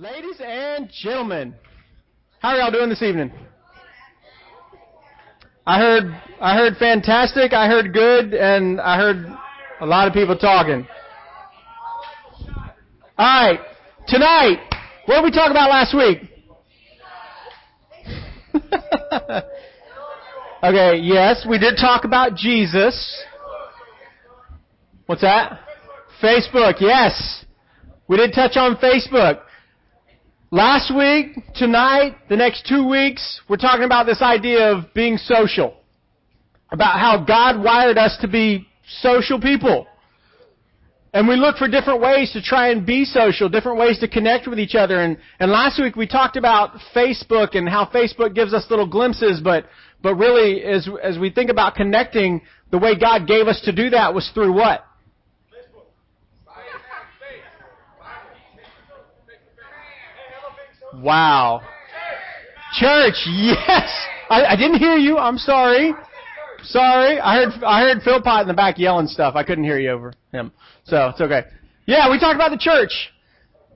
Ladies and gentlemen, how are y'all doing this evening? I heard I heard fantastic, I heard good, and I heard a lot of people talking. All right, tonight, what did we talk about last week? okay, yes, we did talk about Jesus. What's that? Facebook, yes. We did touch on Facebook. Last week, tonight, the next two weeks, we're talking about this idea of being social. About how God wired us to be social people. And we look for different ways to try and be social, different ways to connect with each other. And, and last week we talked about Facebook and how Facebook gives us little glimpses, but, but really as, as we think about connecting, the way God gave us to do that was through what? Wow. Church, yes. I, I didn't hear you. I'm sorry. Sorry. I heard I heard Phil Pot in the back yelling stuff. I couldn't hear you over him. So it's okay. Yeah, we talked about the church.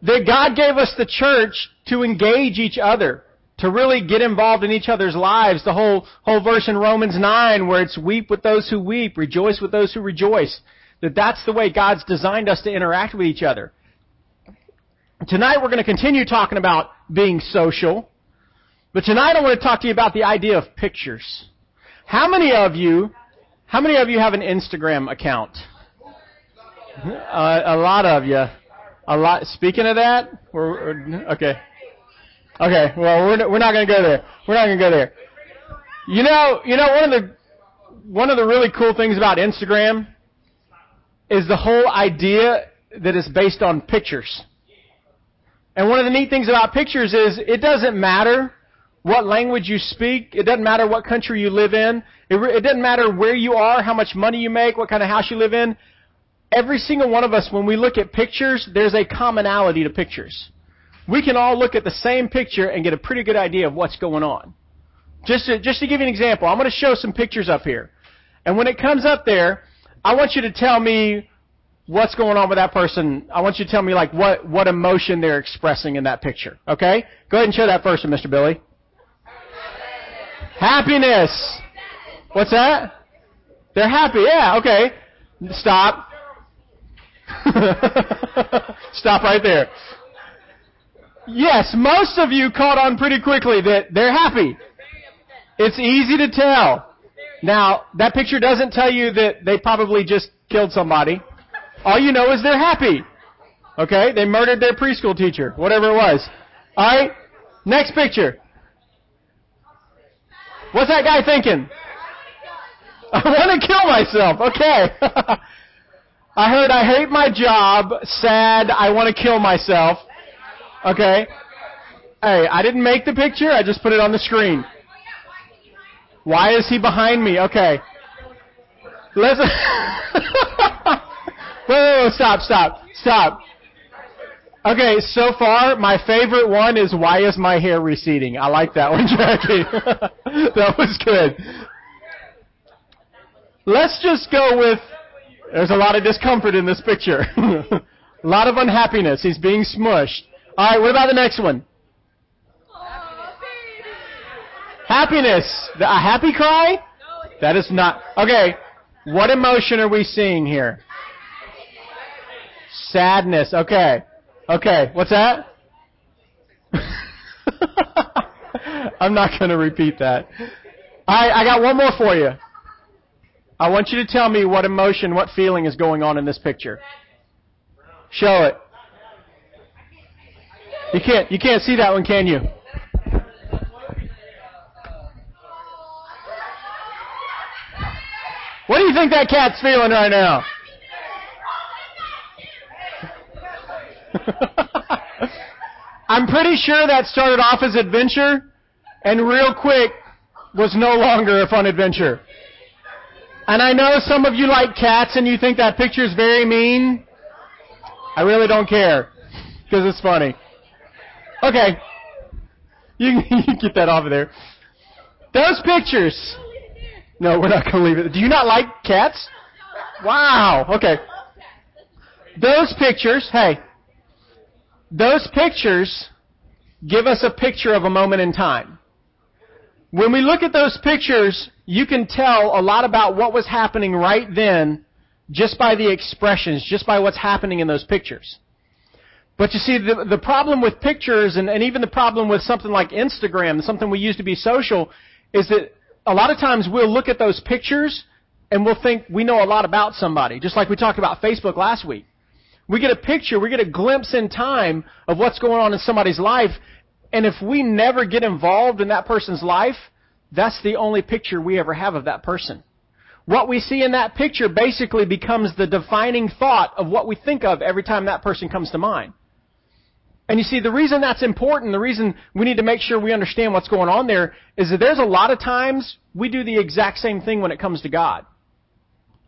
That God gave us the church to engage each other, to really get involved in each other's lives. The whole whole verse in Romans 9 where it's weep with those who weep, rejoice with those who rejoice. That that's the way God's designed us to interact with each other. Tonight we're going to continue talking about being social. But tonight I want to talk to you about the idea of pictures. How many of you, how many of you have an Instagram account? Uh, a lot of you. A lot. Speaking of that, we're, we're okay. Okay. Well, we're we're not going to go there. We're not going to go there. You know, you know one of the one of the really cool things about Instagram is the whole idea that it's based on pictures. And one of the neat things about pictures is it doesn't matter what language you speak. It doesn't matter what country you live in. It, re- it doesn't matter where you are, how much money you make, what kind of house you live in. Every single one of us, when we look at pictures, there's a commonality to pictures. We can all look at the same picture and get a pretty good idea of what's going on. Just to, just to give you an example, I'm going to show some pictures up here. And when it comes up there, I want you to tell me what's going on with that person. I want you to tell me like what, what emotion they're expressing in that picture. Okay? Go ahead and show that first one, Mr. Billy. Happiness. What's that? They're happy. Yeah, okay. Stop. Stop right there. Yes, most of you caught on pretty quickly that they're happy. It's easy to tell. Now, that picture doesn't tell you that they probably just killed somebody. All you know is they're happy. Okay? They murdered their preschool teacher, whatever it was. Alright? Next picture. What's that guy thinking? I want to kill myself. Okay. I heard I hate my job, sad, I want to kill myself. Okay. Hey, I didn't make the picture, I just put it on the screen. Why is he behind me? Okay. Let's Wait, wait, wait, stop, stop, stop. Okay, so far, my favorite one is why is my hair receding? I like that one, Jackie. that was good. Let's just go with, there's a lot of discomfort in this picture. a lot of unhappiness. He's being smushed. Alright, what about the next one? Happiness. A happy cry? That is not, okay, what emotion are we seeing here? Sadness. Okay. Okay. What's that? I'm not going to repeat that. I, I got one more for you. I want you to tell me what emotion, what feeling is going on in this picture. Show it. You can't, you can't see that one, can you? What do you think that cat's feeling right now? I'm pretty sure that started off as adventure and real quick was no longer a fun adventure. And I know some of you like cats and you think that picture is very mean. I really don't care because it's funny. Okay. You can get that off of there. Those pictures. No, we're not going to leave it. Do you not like cats? Wow. Okay. Those pictures, hey, those pictures give us a picture of a moment in time. When we look at those pictures, you can tell a lot about what was happening right then just by the expressions, just by what's happening in those pictures. But you see, the, the problem with pictures and, and even the problem with something like Instagram, something we use to be social, is that a lot of times we'll look at those pictures and we'll think we know a lot about somebody, just like we talked about Facebook last week. We get a picture, we get a glimpse in time of what's going on in somebody's life, and if we never get involved in that person's life, that's the only picture we ever have of that person. What we see in that picture basically becomes the defining thought of what we think of every time that person comes to mind. And you see, the reason that's important, the reason we need to make sure we understand what's going on there, is that there's a lot of times we do the exact same thing when it comes to God.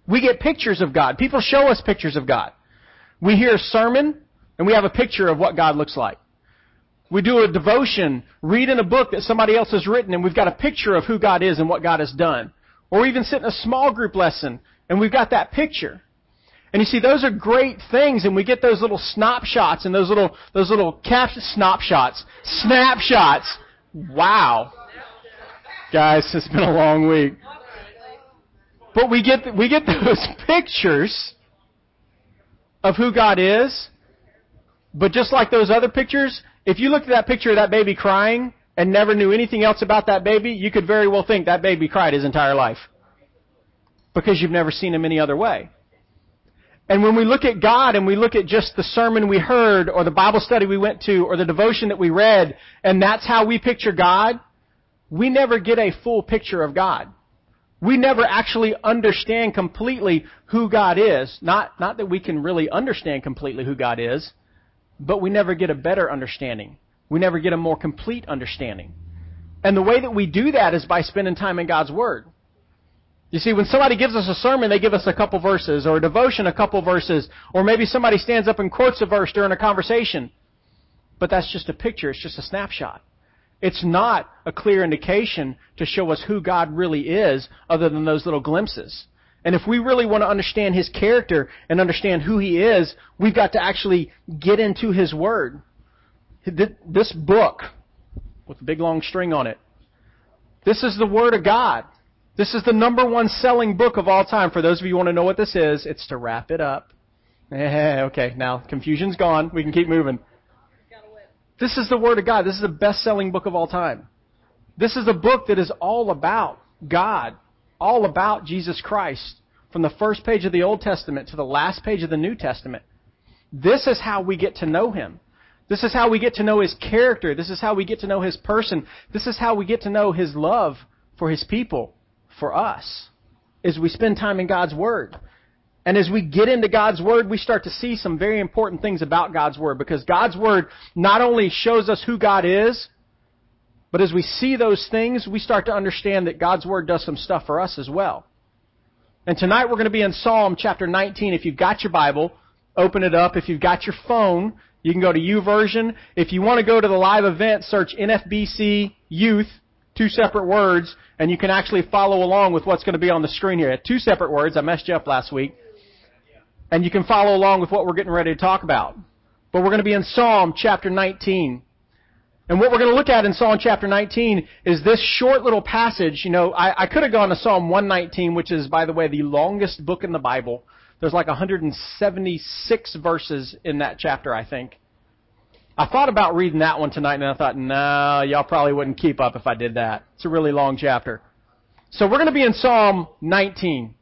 We get pictures of God. People show us pictures of God. We hear a sermon, and we have a picture of what God looks like. We do a devotion, read in a book that somebody else has written, and we've got a picture of who God is and what God has done. Or we even sit in a small group lesson, and we've got that picture. And you see, those are great things, and we get those little snapshots and those little those little cap snapshots, snapshots. Wow, guys, it's been a long week. But we get we get those pictures of who God is. But just like those other pictures, if you looked at that picture of that baby crying and never knew anything else about that baby, you could very well think that baby cried his entire life because you've never seen him any other way. And when we look at God and we look at just the sermon we heard or the Bible study we went to or the devotion that we read and that's how we picture God, we never get a full picture of God. We never actually understand completely who God is. Not, not that we can really understand completely who God is, but we never get a better understanding. We never get a more complete understanding. And the way that we do that is by spending time in God's Word. You see, when somebody gives us a sermon, they give us a couple verses, or a devotion, a couple verses, or maybe somebody stands up and quotes a verse during a conversation. But that's just a picture, it's just a snapshot. It's not a clear indication to show us who God really is, other than those little glimpses. And if we really want to understand His character and understand who He is, we've got to actually get into His Word. This book, with a big long string on it, this is the Word of God. This is the number one selling book of all time. For those of you who want to know what this is, it's to wrap it up. okay, now confusion's gone. We can keep moving. This is the Word of God. This is the best selling book of all time. This is a book that is all about God, all about Jesus Christ, from the first page of the Old Testament to the last page of the New Testament. This is how we get to know Him. This is how we get to know His character. This is how we get to know His person. This is how we get to know His love for His people for us as we spend time in God's Word. And as we get into God's Word, we start to see some very important things about God's Word because God's Word not only shows us who God is, but as we see those things, we start to understand that God's Word does some stuff for us as well. And tonight we're going to be in Psalm chapter 19. If you've got your Bible, open it up. If you've got your phone, you can go to YouVersion. If you want to go to the live event, search NFBC Youth two separate words, and you can actually follow along with what's going to be on the screen here. Two separate words. I messed you up last week. And you can follow along with what we're getting ready to talk about. But we're going to be in Psalm chapter 19. And what we're going to look at in Psalm chapter 19 is this short little passage. You know, I, I could have gone to Psalm 119, which is, by the way, the longest book in the Bible. There's like 176 verses in that chapter, I think. I thought about reading that one tonight, and I thought, no, y'all probably wouldn't keep up if I did that. It's a really long chapter. So we're going to be in Psalm 19.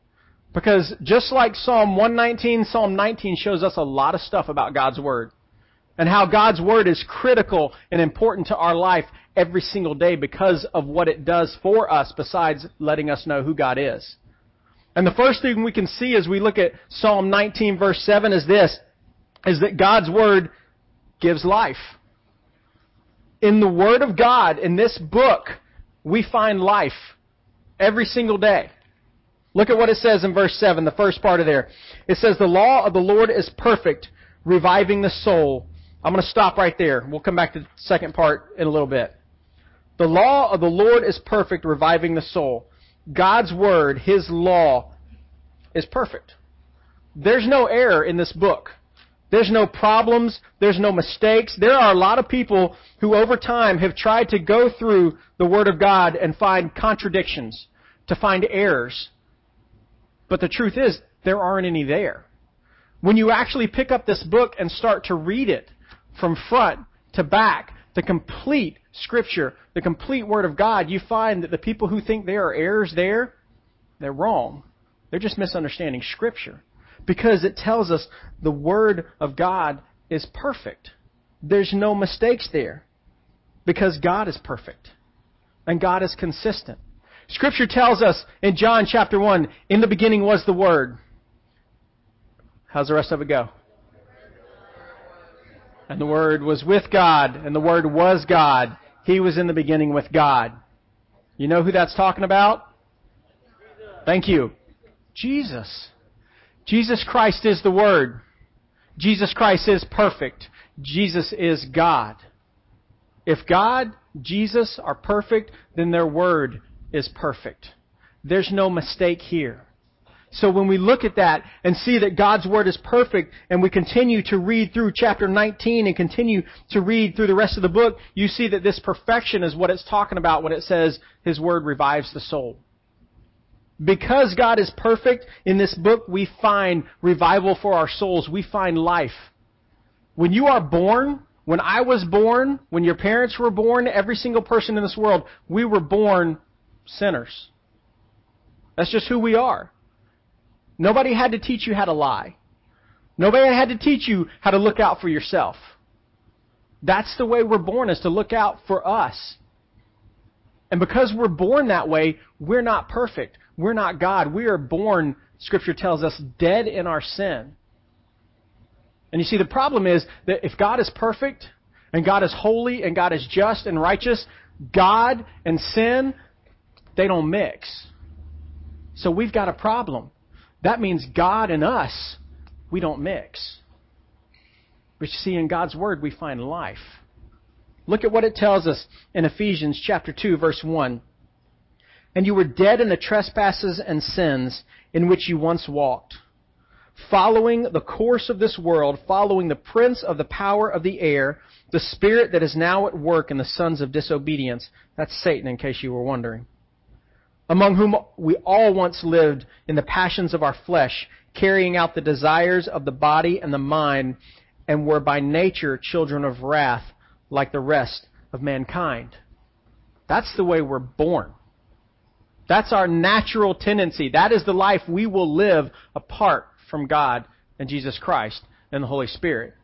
Because just like Psalm 119, Psalm 19 shows us a lot of stuff about God's Word. And how God's Word is critical and important to our life every single day because of what it does for us besides letting us know who God is. And the first thing we can see as we look at Psalm 19 verse 7 is this, is that God's Word gives life. In the Word of God, in this book, we find life every single day. Look at what it says in verse 7, the first part of there. It says, The law of the Lord is perfect, reviving the soul. I'm going to stop right there. We'll come back to the second part in a little bit. The law of the Lord is perfect, reviving the soul. God's Word, His law, is perfect. There's no error in this book. There's no problems. There's no mistakes. There are a lot of people who over time have tried to go through the Word of God and find contradictions, to find errors. But the truth is, there aren't any there. When you actually pick up this book and start to read it from front to back, the complete Scripture, the complete Word of God, you find that the people who think there are errors there, they're wrong. They're just misunderstanding Scripture. Because it tells us the Word of God is perfect. There's no mistakes there. Because God is perfect. And God is consistent. Scripture tells us in John chapter 1, in the beginning was the Word. How's the rest of it go? And the Word was with God, and the Word was God. He was in the beginning with God. You know who that's talking about? Thank you. Jesus. Jesus Christ is the Word. Jesus Christ is perfect. Jesus is God. If God, Jesus are perfect, then their Word is perfect. There's no mistake here. So when we look at that and see that God's Word is perfect and we continue to read through chapter 19 and continue to read through the rest of the book, you see that this perfection is what it's talking about when it says His Word revives the soul. Because God is perfect, in this book we find revival for our souls. We find life. When you are born, when I was born, when your parents were born, every single person in this world, we were born sinners. That's just who we are. Nobody had to teach you how to lie. Nobody had to teach you how to look out for yourself. That's the way we're born, is to look out for us. And because we're born that way, we're not perfect. We're not God. We are born, Scripture tells us, dead in our sin. And you see, the problem is that if God is perfect, and God is holy, and God is just and righteous, God and sin, they don't mix. So we've got a problem. That means God and us, we don't mix. But you see, in God's Word, we find life. Look at what it tells us in Ephesians chapter 2, verse 1. And you were dead in the trespasses and sins in which you once walked, following the course of this world, following the prince of the power of the air, the spirit that is now at work in the sons of disobedience. That's Satan, in case you were wondering among whom we all once lived in the passions of our flesh, carrying out the desires of the body and the mind, and were by nature children of wrath like the rest of mankind. That's the way we're born. That's our natural tendency. That is the life we will live apart from God and Jesus Christ and the Holy Spirit.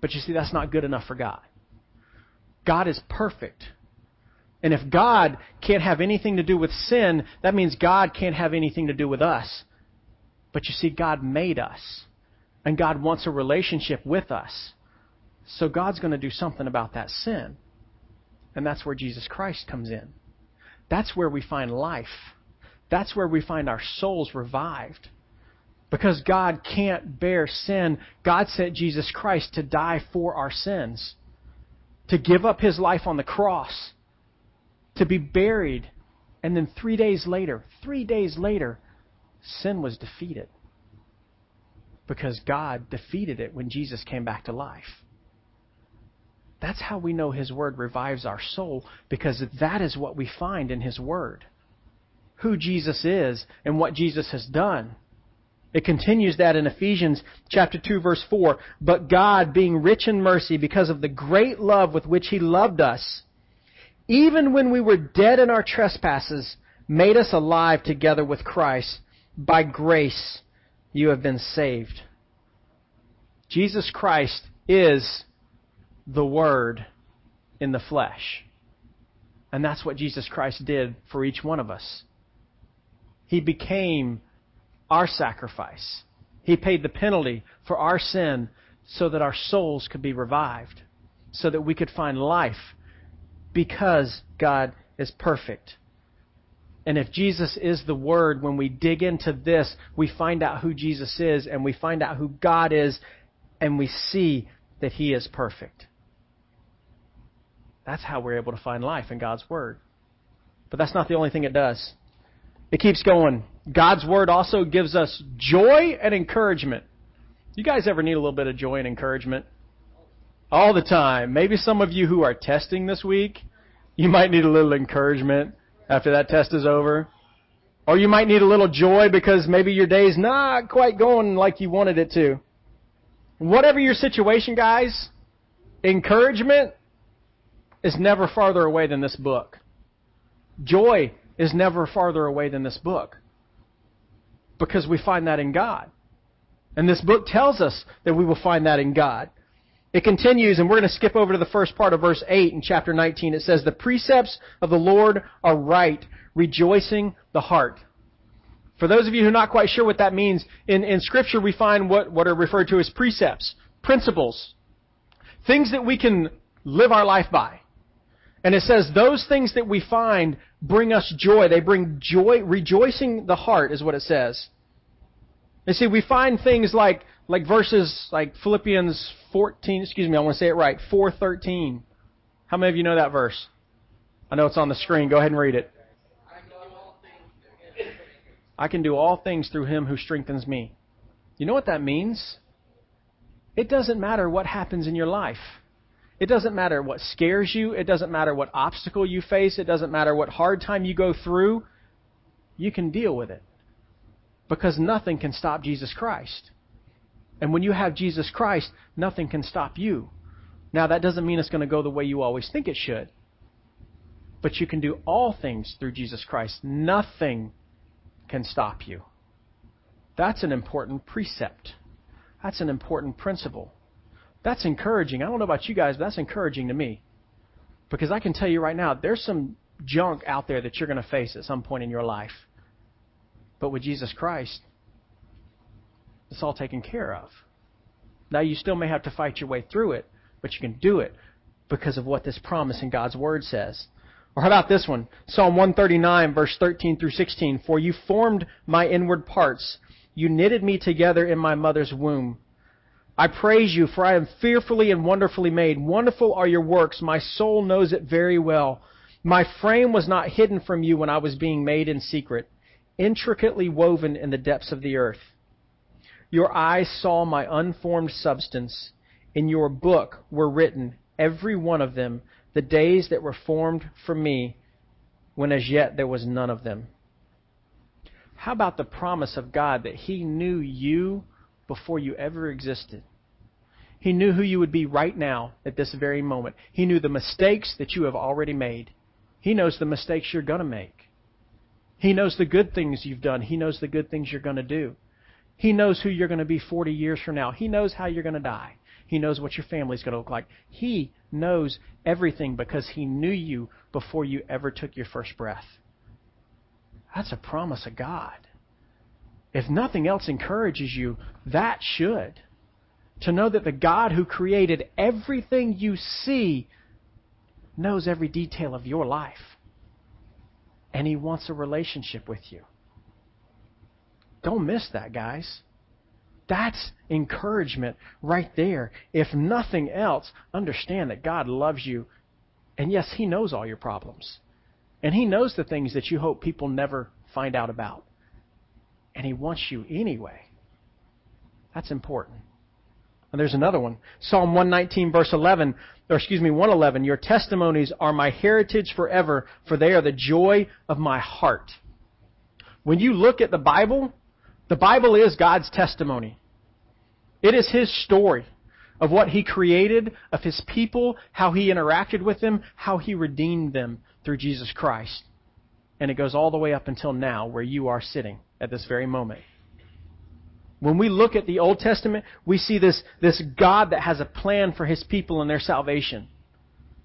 But you see, that's not good enough for God. God is perfect. And if God can't have anything to do with sin, that means God can't have anything to do with us. But you see, God made us. And God wants a relationship with us. So God's going to do something about that sin. And that's where Jesus Christ comes in. That's where we find life. That's where we find our souls revived. Because God can't bear sin, God sent Jesus Christ to die for our sins, to give up his life on the cross to be buried. And then three days later, three days later, sin was defeated. Because God defeated it when Jesus came back to life. That's how we know His Word revives our soul, because that is what we find in His Word. Who Jesus is and what Jesus has done. It continues that in Ephesians chapter 2 verse 4. But God, being rich in mercy because of the great love with which He loved us, even when we were dead in our trespasses, made us alive together with Christ. By grace you have been saved. Jesus Christ is the Word in the flesh. And that's what Jesus Christ did for each one of us. He became our sacrifice. He paid the penalty for our sin so that our souls could be revived, so that we could find life because God is perfect. And if Jesus is the Word, when we dig into this, we find out who Jesus is and we find out who God is and we see that He is perfect. That's how we're able to find life in God's Word. But that's not the only thing it does. It keeps going. God's Word also gives us joy and encouragement. You guys ever need a little bit of joy and encouragement? All the time. Maybe some of you who are testing this week, you might need a little encouragement after that test is over. Or you might need a little joy because maybe your day's not quite going like you wanted it to. Whatever your situation, guys, encouragement is never farther away than this book. Joy is never farther away than this book. Because we find that in God. And this book tells us that we will find that in God. It continues, and we're going to skip over to the first part of verse 8 in chapter 19. It says, The precepts of the Lord are right, rejoicing the heart. For those of you who are not quite sure what that means, in, in Scripture we find what, what are referred to as precepts, principles, things that we can live our life by. And it says those things that we find bring us joy. They bring joy, rejoicing the heart is what it says. And see, we find things like, like verses like Philippians 14, excuse me, I want to say it right, 413. How many of you know that verse? I know it's on the screen. Go ahead and read it. I can do all things through him who strengthens me. You know what that means? It doesn't matter what happens in your life. It doesn't matter what scares you. It doesn't matter what obstacle you face. It doesn't matter what hard time you go through. You can deal with it because nothing can stop Jesus Christ. And when you have Jesus Christ, nothing can stop you. Now, that doesn't mean it's going to go the way you always think it should. But you can do all things through Jesus Christ. Nothing can stop you. That's an important precept. That's an important principle. That's encouraging. I don't know about you guys, but that's encouraging to me. Because I can tell you right now, there's some junk out there that you're going to face at some point in your life. But with Jesus Christ, it's all taken care of. Now, you still may have to fight your way through it, but you can do it because of what this promise in God's Word says. Or how about this one? Psalm 139, verse 13 through 16. For you formed my inward parts. You knitted me together in my mother's womb. I praise you, for I am fearfully and wonderfully made. Wonderful are your works. My soul knows it very well. My frame was not hidden from you when I was being made in secret intricately woven in the depths of the earth. Your eyes saw my unformed substance. In your book were written, every one of them, the days that were formed for me, when as yet there was none of them. How about the promise of God that He knew you before you ever existed? He knew who you would be right now at this very moment. He knew the mistakes that you have already made. He knows the mistakes you're going to make. He knows the good things you've done. He knows the good things you're going to do. He knows who you're going to be 40 years from now. He knows how you're going to die. He knows what your family's going to look like. He knows everything because He knew you before you ever took your first breath. That's a promise of God. If nothing else encourages you, that should. To know that the God who created everything you see knows every detail of your life and He wants a relationship with you. Don't miss that, guys. That's encouragement right there. If nothing else, understand that God loves you. And yes, He knows all your problems. And He knows the things that you hope people never find out about. And He wants you anyway. That's important. And there's another one. Psalm 119, verse 11, or excuse me, 111. Your testimonies are my heritage forever, for they are the joy of my heart. When you look at the Bible, the Bible is God's testimony. It is His story of what He created, of His people, how He interacted with them, how He redeemed them through Jesus Christ. And it goes all the way up until now, where you are sitting at this very moment. When we look at the Old Testament, we see this, this God that has a plan for his people and their salvation.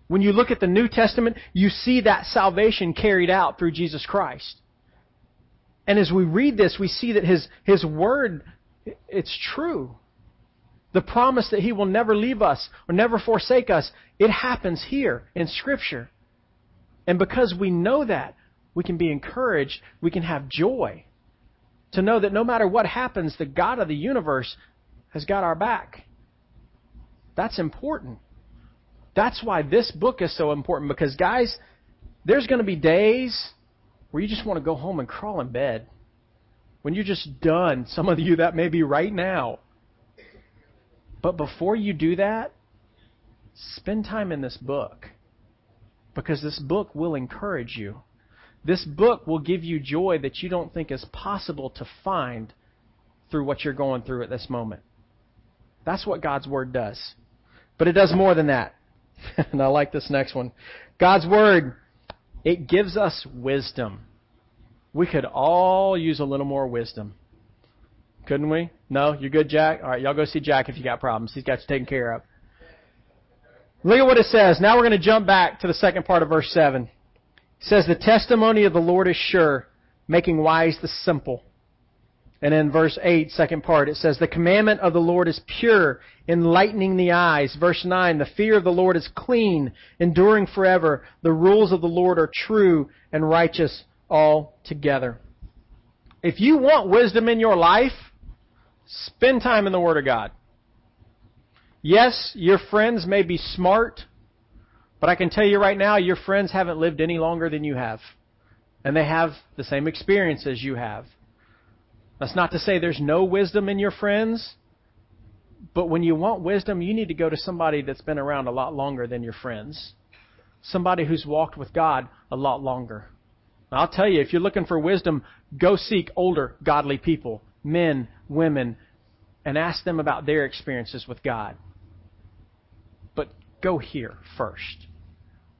When you look at the New Testament, you see that salvation carried out through Jesus Christ. And as we read this, we see that his, his word, it's true. The promise that he will never leave us or never forsake us, it happens here in Scripture. And because we know that, we can be encouraged, we can have joy to know that no matter what happens, the God of the universe has got our back. That's important. That's why this book is so important because, guys, there's going to be days where you just want to go home and crawl in bed. When you're just done, some of you that may be right now. But before you do that, spend time in this book. Because this book will encourage you. This book will give you joy that you don't think is possible to find through what you're going through at this moment. That's what God's Word does. But it does more than that. and I like this next one. God's Word, it gives us wisdom. We could all use a little more wisdom. Couldn't we? No? You're good, Jack? All right, y'all go see Jack if you got problems. He's got you taken care of. Look at what it says. Now we're going to jump back to the second part of verse 7. It says, The testimony of the Lord is sure, making wise the simple. And in verse 8, second part, it says, The commandment of the Lord is pure, enlightening the eyes. Verse 9, The fear of the Lord is clean, enduring forever. The rules of the Lord are true and righteous altogether. If you want wisdom in your life, spend time in the Word of God. Yes, your friends may be smart, but I can tell you right now, your friends haven't lived any longer than you have. And they have the same experience as you have. That's not to say there's no wisdom in your friends, but when you want wisdom, you need to go to somebody that's been around a lot longer than your friends. Somebody who's walked with God a lot longer. I'll tell you, if you're looking for wisdom, go seek older, godly people, men, women, and ask them about their experiences with God. But go here first.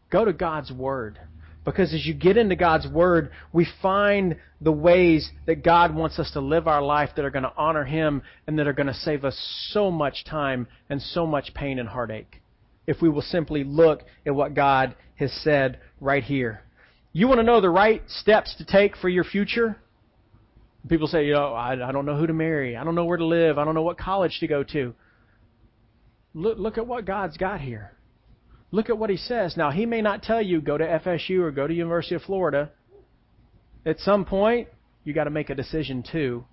Go to God's Word. Because as you get into God's Word, we find the ways that God wants us to live our life that are going to honor Him and that are going to save us so much time and so much pain and heartache. If we will simply look at what God has said right here. You want to know the right steps to take for your future? People say, you know, I, I don't know who to marry. I don't know where to live. I don't know what college to go to. Look, look at what God's got here. Look at what he says. Now, he may not tell you go to FSU or go to University of Florida. At some point, you got to make a decision too.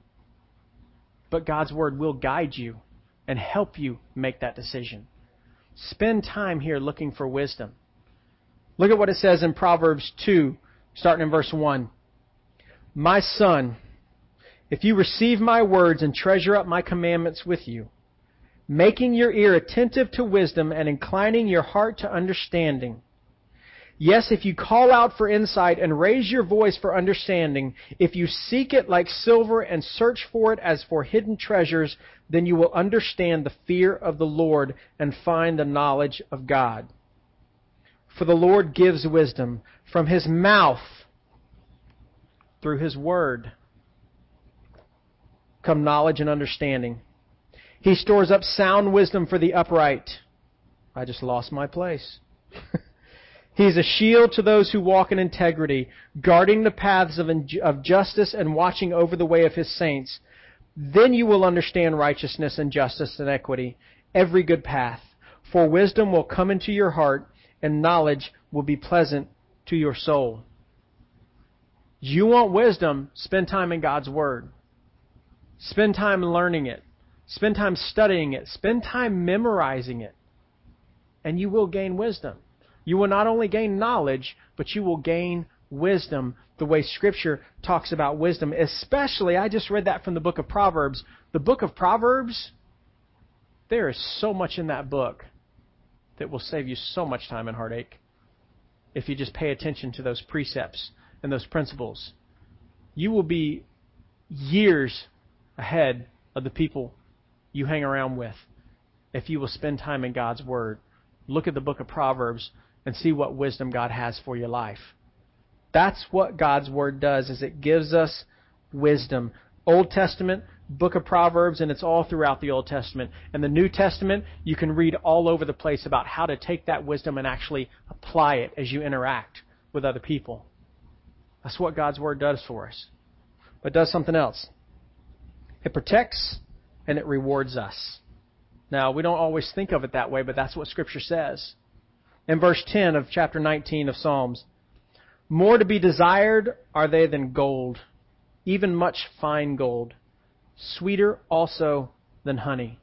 But God's word will guide you and help you make that decision. Spend time here looking for wisdom. Look at what it says in Proverbs 2, starting in verse 1. My son, if you receive my words and treasure up my commandments with you, making your ear attentive to wisdom and inclining your heart to understanding. Yes, if you call out for insight and raise your voice for understanding, if you seek it like silver and search for it as for hidden treasures, then you will understand the fear of the Lord and find the knowledge of God. For the Lord gives wisdom. From his mouth, through his word, come knowledge and understanding. He stores up sound wisdom for the upright. I just lost my place. he is a shield to those who walk in integrity, guarding the paths of, of justice and watching over the way of his saints. Then you will understand righteousness and justice and equity, every good path. For wisdom will come into your heart, and knowledge will be pleasant to your soul. You want wisdom, spend time in God's Word. Spend time learning it. Spend time studying it. Spend time memorizing it. And you will gain wisdom. You will not only gain knowledge, but you will gain wisdom the way Scripture talks about wisdom. Especially, I just read that from the book of Proverbs. The book of Proverbs, there is so much in that book that will save you so much time and heartache if you just pay attention to those precepts and those principles. You will be years ahead of the people you hang around with if you will spend time in God's Word. Look at the book of Proverbs and see what wisdom God has for your life. That's what God's Word does, is it gives us wisdom. Old Testament, book of Proverbs, and it's all throughout the Old Testament. And the New Testament, you can read all over the place about how to take that wisdom and actually apply it as you interact with other people. That's what God's Word does for us. But does something else. It protects and it rewards us. Now, we don't always think of it that way, but that's what Scripture says. In verse 10 of chapter 19 of Psalms, more to be desired are they than gold, even much fine gold, sweeter also than honey.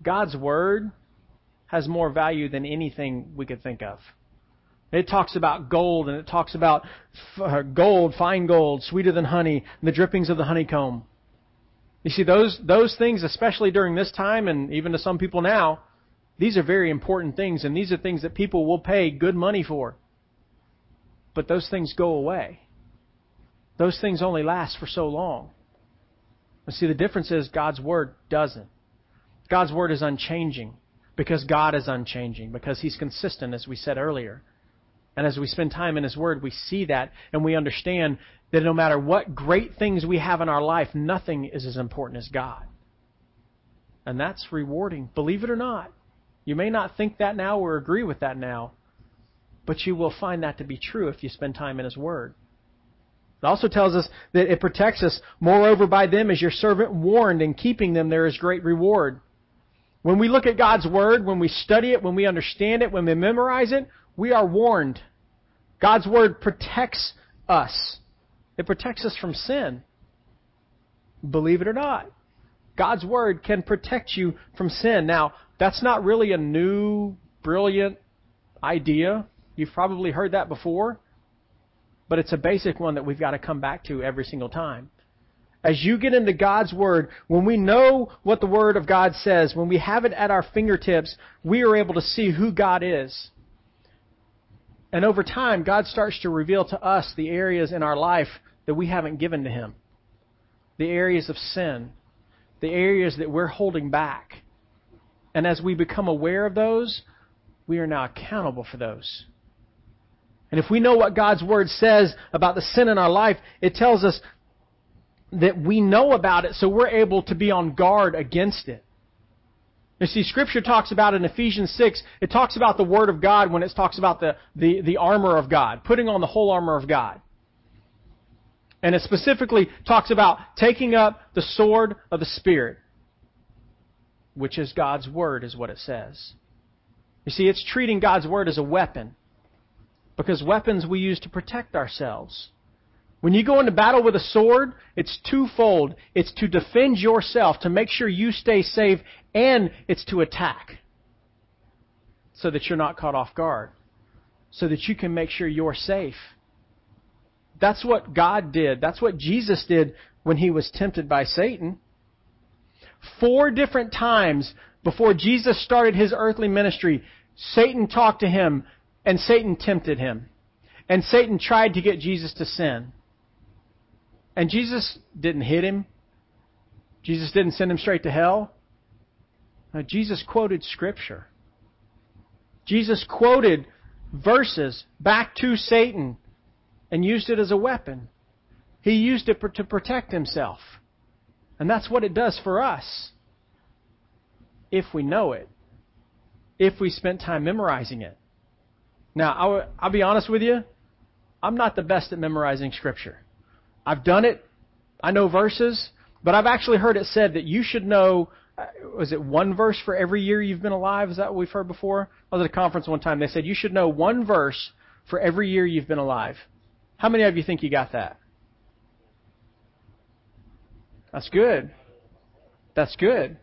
God's Word has more value than anything we could think of. It talks about gold and it talks about uh, gold, fine gold, sweeter than honey, the drippings of the honeycomb. You see, those, those things, especially during this time and even to some people now, these are very important things, and these are things that people will pay good money for. But those things go away. Those things only last for so long. But see, the difference is God's Word doesn't. God's Word is unchanging because God is unchanging, because He's consistent, as we said earlier. And as we spend time in His Word, we see that and we understand that no matter what great things we have in our life, nothing is as important as God. And that's rewarding, believe it or not. You may not think that now or agree with that now, but you will find that to be true if you spend time in His Word. It also tells us that it protects us. Moreover, by them is your servant warned, and keeping them there is great reward. When we look at God's Word, when we study it, when we understand it, when we memorize it, we are warned. God's Word protects us. It protects us from sin. Believe it or not. God's Word can protect you from sin. Now, that's not really a new, brilliant idea. You've probably heard that before. But it's a basic one that we've got to come back to every single time. As you get into God's Word, when we know what the Word of God says, when we have it at our fingertips, we are able to see who God is. And over time, God starts to reveal to us the areas in our life that we haven't given to Him. The areas of sin. The areas that we're holding back. And as we become aware of those, we are now accountable for those. And if we know what God's Word says about the sin in our life, it tells us that we know about it so we're able to be on guard against it. You see, Scripture talks about in Ephesians 6, it talks about the Word of God when it talks about the, the, the armor of God, putting on the whole armor of God. And it specifically talks about taking up the sword of the Spirit, which is God's Word, is what it says. You see, it's treating God's Word as a weapon. Because weapons we use to protect ourselves. When you go into battle with a sword, it's twofold. It's to defend yourself, to make sure you stay safe, and it's to attack. So that you're not caught off guard. So that you can make sure you're safe. That's what God did. That's what Jesus did when he was tempted by Satan. Four different times before Jesus started his earthly ministry, Satan talked to him and Satan tempted him. And Satan tried to get Jesus to sin. And Jesus didn't hit him. Jesus didn't send him straight to hell. No, Jesus quoted Scripture. Jesus quoted verses back to Satan and used it as a weapon. He used it to protect himself. And that's what it does for us. If we know it. If we spent time memorizing it. Now, I'll, I'll be honest with you. I'm not the best at memorizing Scripture. I've done it. I know verses, but I've actually heard it said that you should know. Uh, was it one verse for every year you've been alive? Is that what we've heard before? I was at a conference one time. They said you should know one verse for every year you've been alive. How many of you think you got that? That's good. That's good.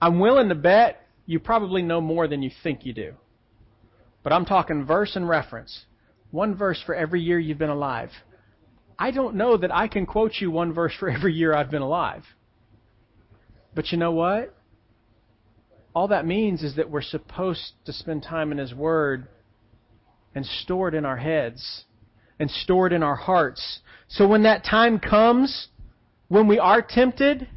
I'm willing to bet you probably know more than you think you do. But I'm talking verse and reference. One verse for every year you've been alive. I don't know that I can quote you one verse for every year I've been alive. But you know what? All that means is that we're supposed to spend time in His Word and store it in our heads and store it in our hearts. So when that time comes, when we are tempted,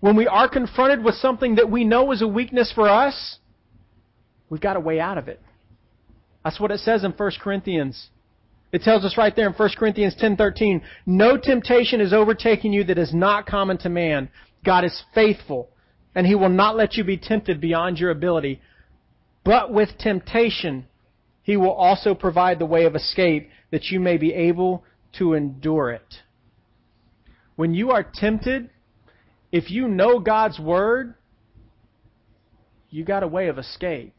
when we are confronted with something that we know is a weakness for us, we've got a way out of it. That's what it says in 1 Corinthians it tells us right there in 1 Corinthians 10:13, "No temptation is overtaking you that is not common to man. God is faithful, and he will not let you be tempted beyond your ability. But with temptation, he will also provide the way of escape that you may be able to endure it." When you are tempted, if you know God's word, you got a way of escape.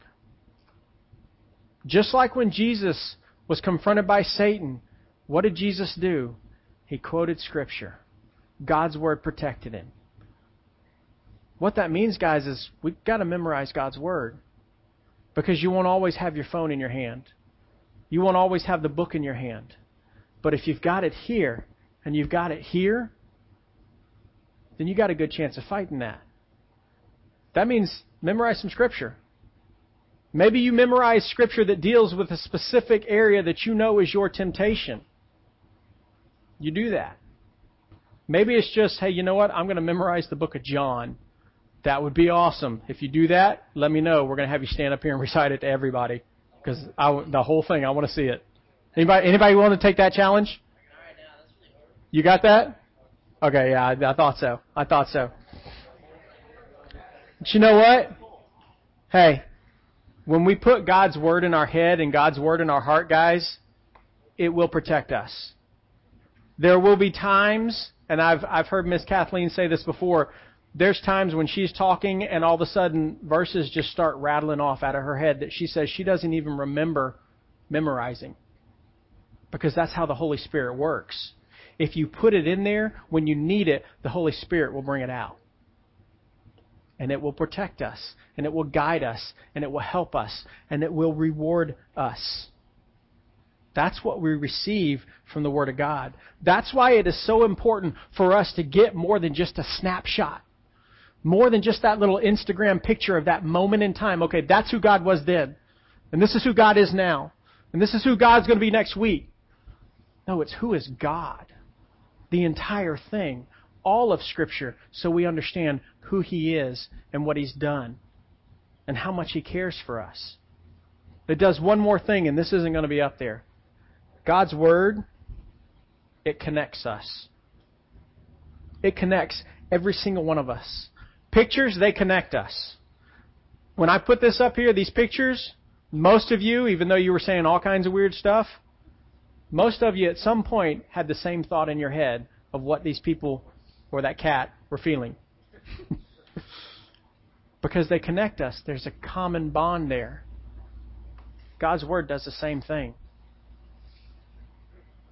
Just like when Jesus was confronted by Satan, what did Jesus do? He quoted Scripture. God's Word protected him. What that means, guys, is we've got to memorize God's Word. Because you won't always have your phone in your hand. You won't always have the book in your hand. But if you've got it here, and you've got it here, then you got a good chance of fighting that. That means memorize some scripture. Maybe you memorize scripture that deals with a specific area that you know is your temptation. You do that. Maybe it's just, hey, you know what? I'm going to memorize the book of John. That would be awesome. If you do that, let me know. We're going to have you stand up here and recite it to everybody because I, the whole thing, I want to see it. Anybody, anybody willing to take that challenge? You got that? Okay, yeah, I, I thought so. I thought so. But you know what? Hey, when we put God's word in our head and God's word in our heart, guys, it will protect us. There will be times, and I've I've heard Miss Kathleen say this before. There's times when she's talking and all of a sudden verses just start rattling off out of her head that she says she doesn't even remember memorizing. Because that's how the Holy Spirit works. If you put it in there, when you need it, the Holy Spirit will bring it out. And it will protect us, and it will guide us, and it will help us, and it will reward us. That's what we receive from the Word of God. That's why it is so important for us to get more than just a snapshot. More than just that little Instagram picture of that moment in time. Okay, that's who God was then. And this is who God is now. And this is who God's going to be next week. No, it's who is God. The entire thing. All of Scripture, so we understand who He is and what He's done and how much He cares for us. It does one more thing, and this isn't going to be up there. God's Word, it connects us. It connects every single one of us. Pictures, they connect us. When I put this up here, these pictures, most of you, even though you were saying all kinds of weird stuff, most of you at some point had the same thought in your head of what these people or that cat were feeling. because they connect us. There's a common bond there. God's Word does the same thing.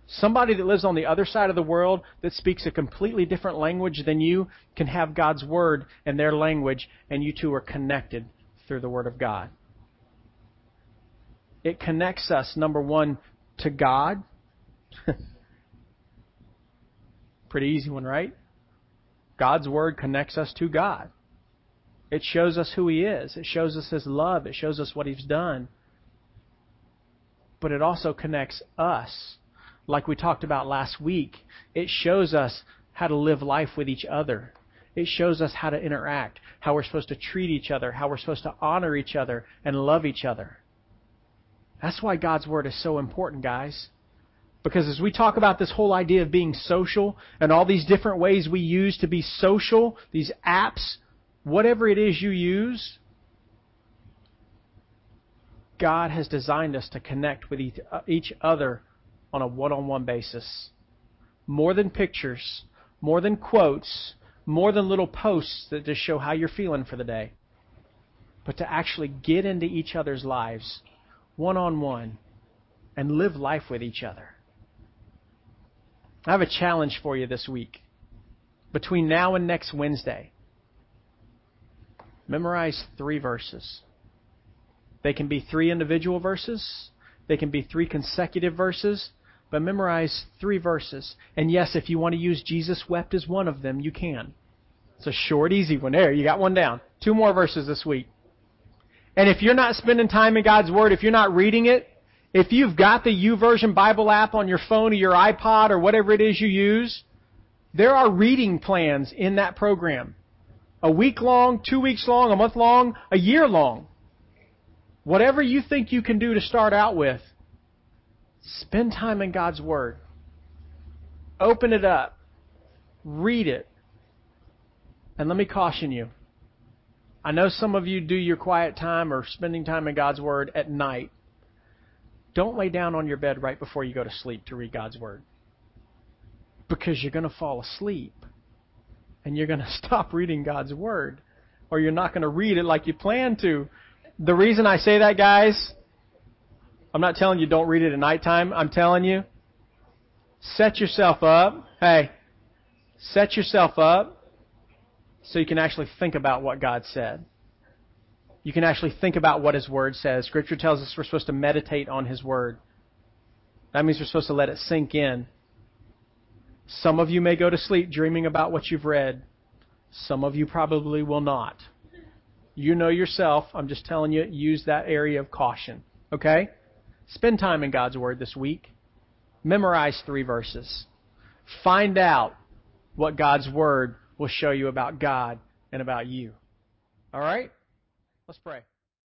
Somebody that lives on the other side of the world that speaks a completely different language than you can have God's Word and their language, and you two are connected through the Word of God. It connects us, number one, to God. Pretty easy one, right? God's Word connects us to God. It shows us who He is. It shows us His love. It shows us what He's done. But it also connects us like we talked about last week, it shows us how to live life with each other. It shows us how to interact, how we're supposed to treat each other, how we're supposed to honor each other and love each other. That's why God's Word is so important, guys. Because as we talk about this whole idea of being social and all these different ways we use to be social, these apps, whatever it is you use, God has designed us to connect with each uh, other on a one on one basis. More than pictures, more than quotes, more than little posts that just show how you're feeling for the day, but to actually get into each other's lives one on one and live life with each other. I have a challenge for you this week. Between now and next Wednesday, memorize three verses. They can be three individual verses, they can be three consecutive verses, but memorize three verses. And yes, if you want to use Jesus wept as one of them, you can. It's a short, easy one. There, you got one down. Two more verses this week. And if you're not spending time in God's Word, if you're not reading it, if you've got the YouVersion Bible app on your phone or your iPod or whatever it is you use, there are reading plans in that program. A week long, two weeks long, a month long, a year long. Whatever you think you can do to start out with, Spend time in God's Word. Open it up. Read it. And let me caution you. I know some of you do your quiet time or spending time in God's Word at night. Don't lay down on your bed right before you go to sleep to read God's Word. Because you're going to fall asleep. And you're going to stop reading God's Word. Or you're not going to read it like you plan to. The reason I say that, guys, I'm not telling you don't read it at nighttime. I'm telling you, set yourself up. Hey, set yourself up so you can actually think about what God said. You can actually think about what His Word says. Scripture tells us we're supposed to meditate on His Word. That means we're supposed to let it sink in. Some of you may go to sleep dreaming about what you've read. Some of you probably will not. You know yourself. I'm just telling you, use that area of caution. Okay? Spend time in God's Word this week. Memorize three verses. Find out what God's Word will show you about God and about you. All right? Let's pray.